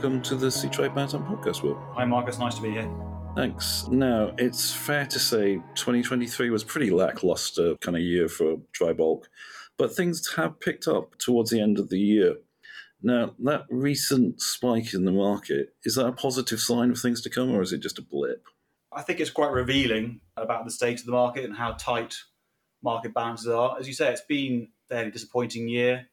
welcome to the Seatrade Maritime Podcast, Will. Hi, Marcus. Nice to be here. Thanks. Now, it's fair to say 2023 was pretty lackluster kind of year for dry bulk, but things have picked up towards the end of the year. Now, that recent spike in the market, is that a positive sign of things to come, or is it just a blip? I think it's quite revealing about the state of the market and how tight market balances are. As you say, it's been a fairly disappointing year.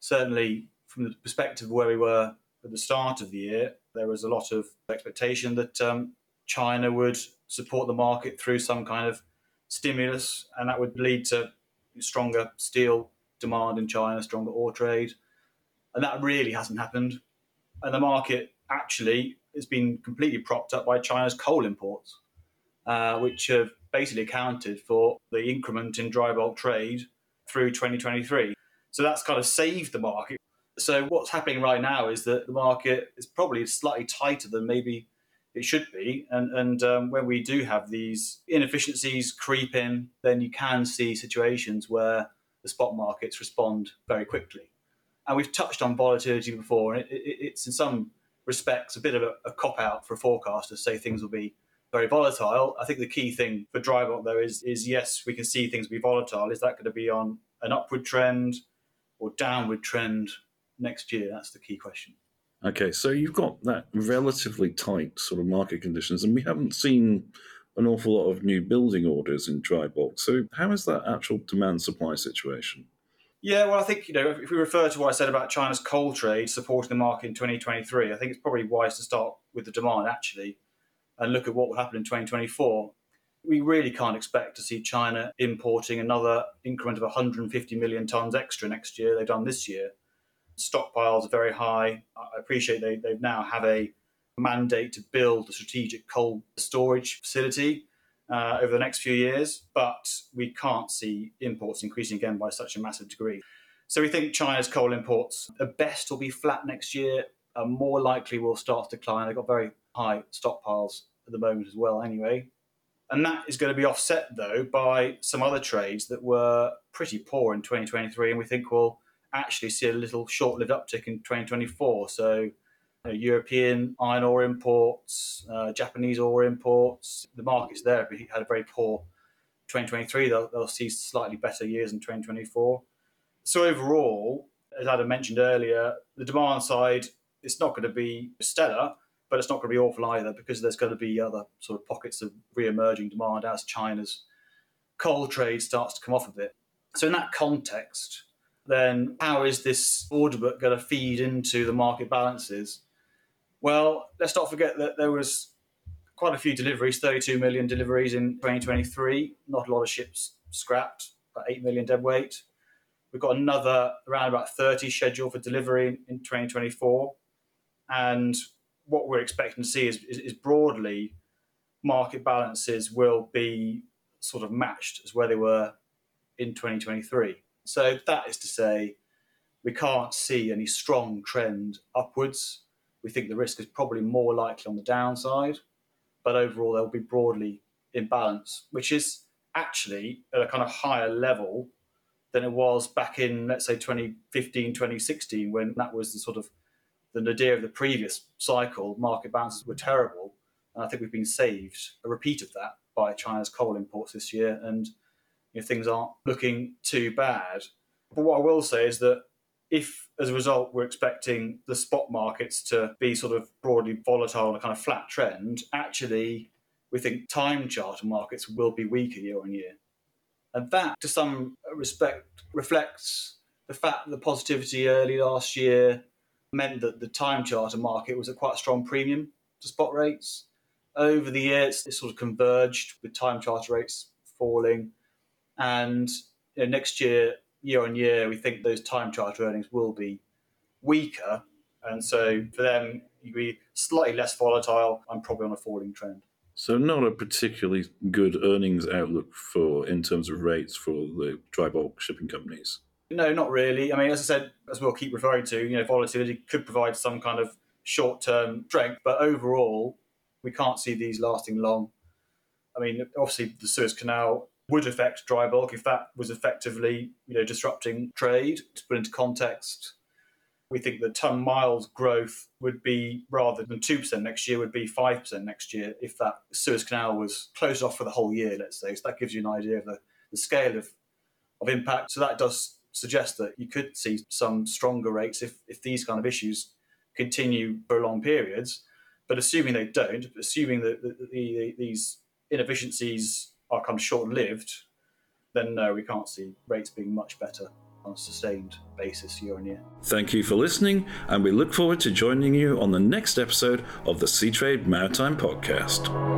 Certainly, from the perspective of where we were at the start of the year, there was a lot of expectation that um, China would support the market through some kind of stimulus, and that would lead to stronger steel demand in China, stronger ore trade. And that really hasn't happened. And the market actually has been completely propped up by China's coal imports, uh, which have basically accounted for the increment in dry bulk trade through 2023. So that's kind of saved the market. So what's happening right now is that the market is probably slightly tighter than maybe it should be. And, and um, when we do have these inefficiencies creep in, then you can see situations where the spot markets respond very quickly. And we've touched on volatility before, and it, it, it's in some respects a bit of a, a cop out for a to say things will be very volatile. I think the key thing for dry bulk though is is yes, we can see things be volatile. Is that going to be on an upward trend or downward trend next year? That's the key question. Okay, so you've got that relatively tight sort of market conditions, and we haven't seen an awful lot of new building orders in dry bulk. So how is that actual demand supply situation? Yeah, well, I think you know if we refer to what I said about China's coal trade supporting the market in 2023, I think it's probably wise to start with the demand actually, and look at what will happen in 2024. We really can't expect to see China importing another increment of 150 million tons extra next year. They've done this year. Stockpiles are very high. I appreciate they they now have a mandate to build a strategic coal storage facility uh, over the next few years, but we can't see imports increasing again by such a massive degree. So we think China's coal imports at best will be flat next year, and more likely will start to decline. They've got very high stockpiles at the moment as well, anyway. And that is going to be offset, though, by some other trades that were pretty poor in 2023, and we think will actually see a little short lived uptick in 2024. So European iron ore imports, uh, Japanese ore imports. The markets there had a very poor 2023. They'll, they'll see slightly better years in 2024. So overall, as Adam mentioned earlier, the demand side it's not going to be stellar, but it's not going to be awful either because there's going to be other sort of pockets of re-emerging demand as China's coal trade starts to come off a bit. So in that context, then how is this order book going to feed into the market balances? Well, let's not forget that there was quite a few deliveries, 32 million deliveries in 2023. Not a lot of ships scrapped, about 8 million deadweight. We've got another around about 30 scheduled for delivery in 2024. And what we're expecting to see is, is, is broadly market balances will be sort of matched as where they were in 2023. So that is to say, we can't see any strong trend upwards we think the risk is probably more likely on the downside, but overall they'll be broadly in balance, which is actually at a kind of higher level than it was back in, let's say, 2015, 2016, when that was the sort of the nadir of the previous cycle. Market balances were terrible. And I think we've been saved a repeat of that by China's coal imports this year. And things aren't looking too bad. But what I will say is that if as a result we're expecting the spot markets to be sort of broadly volatile and a kind of flat trend, actually we think time charter markets will be weaker year on year. And that to some respect reflects the fact that the positivity early last year meant that the time charter market was at quite a strong premium to spot rates. Over the years, it sort of converged with time charter rates falling. And you know, next year, year on year, we think those time charter earnings will be weaker. And so for them, you'd be slightly less volatile and probably on a falling trend. So not a particularly good earnings outlook for in terms of rates for the dry bulk shipping companies. No, not really. I mean, as I said, as we'll keep referring to, you know, volatility could provide some kind of short-term strength, but overall, we can't see these lasting long. I mean, obviously, the Suez Canal would affect dry bulk if that was effectively you know disrupting trade. To put into context, We think the ton miles growth would be rather than 2% next year, would be 5% next year if that Suez Canal was closed off for the whole year, let's say. So that gives you an idea of the, the scale of, of impact. So that does suggest that you could see some stronger rates if, if these kind of issues continue for long periods. But assuming they don't, assuming that the, the, the, these inefficiencies are kind of short lived, then no, we can't see rates being much better on a sustained basis year on year. Thank you for listening, and we look forward to joining you on the next episode of the Seatrade Maritime Podcast.